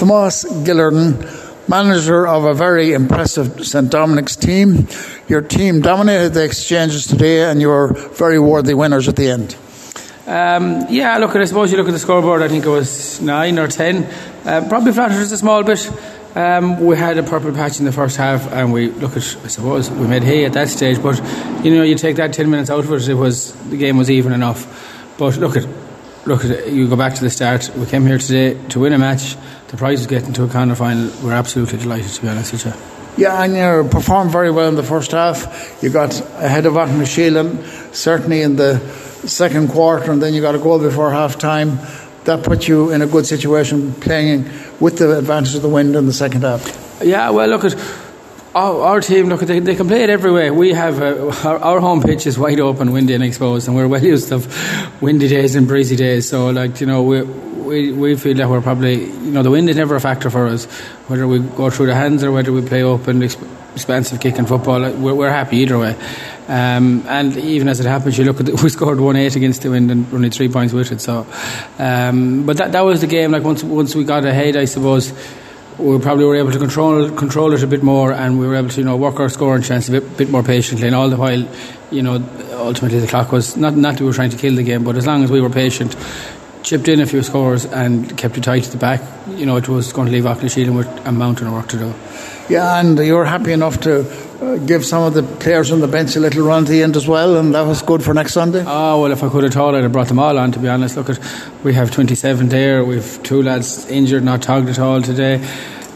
Thomas Gillardon, manager of a very impressive St Dominic's team. Your team dominated the exchanges today and you were very worthy winners at the end. Um, yeah, look, I suppose you look at the scoreboard, I think it was 9 or 10. Uh, probably flattered us a small bit. Um, we had a purple patch in the first half, and we look at. I suppose we made hay at that stage, but you know, you take that ten minutes out of it, it was the game was even enough. But look at, look at you go back to the start. We came here today to win a match. The prize is getting to a kind of final. We're absolutely delighted to be honest with you. Yeah, and you performed very well in the first half. You got ahead of Aughnasheelin, certainly in the second quarter, and then you got a goal before half time. That put you in a good situation playing with the advantage of the wind in the second half. Yeah, well, look at our, our team. Look, they, they can play it everywhere. We have uh, our, our, home pitch is wide open, windy and exposed, and we're well used to windy days and breezy days. So, like you know, we we we feel that we're probably you know the wind is never a factor for us, whether we go through the hands or whether we play open, expensive kicking football. We're, we're happy either way. Um, and even as it happens, you look at the, we scored one eight against the wind and only three points with it. So, um, but that that was the game. Like once once we got ahead, I suppose we probably were able to control control it a bit more, and we were able to you know work our scoring chance a bit, bit more patiently. And all the while, you know, ultimately the clock was not not that we were trying to kill the game, but as long as we were patient, chipped in a few scores and kept it tight at the back, you know, it was going to leave Auckland with a mountain of work to do. Yeah, and you were happy enough to uh, give some of the players on the bench a little run at the end as well, and that was good for next Sunday. Oh well, if I could have thought, I'd have brought them all on. To be honest, look at we have 27 there. We've two lads injured, not tugged at all today.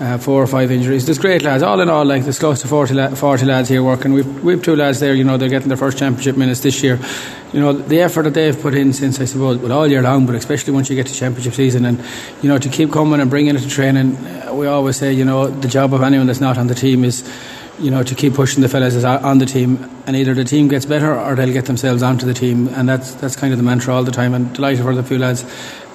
Uh, four or five injuries. There's great lads. All in all, like there's close to 40, la- 40 lads here working. We've we've two lads there. You know, they're getting their first championship minutes this year. You know, the effort that they've put in since I suppose, well, all year long, but especially once you get to championship season, and you know, to keep coming and bringing it to training. Uh, we always say, you know, the job of anyone that's not on the team is you know, to keep pushing the fellas on the team, and either the team gets better or they'll get themselves onto the team, and that's that's kind of the mantra all the time. And delighted for the few lads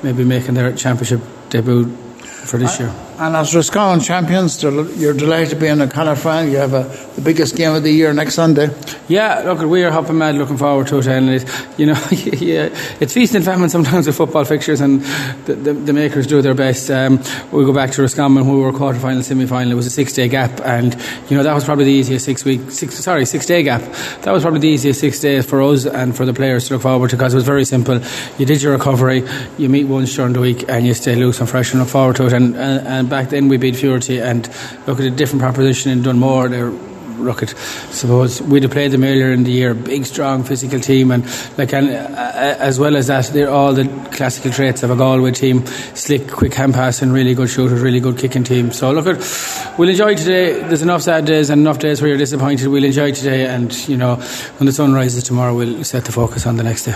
maybe making their championship debut for this year. And as Roscommon champions, you're delighted to be in a Connacht final. You have a, the biggest game of the year next Sunday. Yeah, look, we are hopping mad looking forward to it. And it, you know, yeah, it's feast and famine sometimes with football fixtures, and the, the, the makers do their best. Um, we go back to Roscommon, who were quarter final, semi final. It was a six day gap, and you know that was probably the easiest six week, six sorry, six day gap. That was probably the easiest six days for us and for the players to look forward to because it was very simple. You did your recovery, you meet once during the week, and you stay loose and fresh and look forward to it. And, and, and back then we beat Fuerty and look at a different proposition in Dunmore. They're look at suppose we'd have played them earlier in the year big strong physical team and like and uh, as well as that they're all the classical traits of a Galway team. Slick quick hand pass and really good shooters really good kicking team. So look at we'll enjoy today. There's enough sad days and enough days where you're disappointed. We'll enjoy today and you know when the sun rises tomorrow we'll set the focus on the next day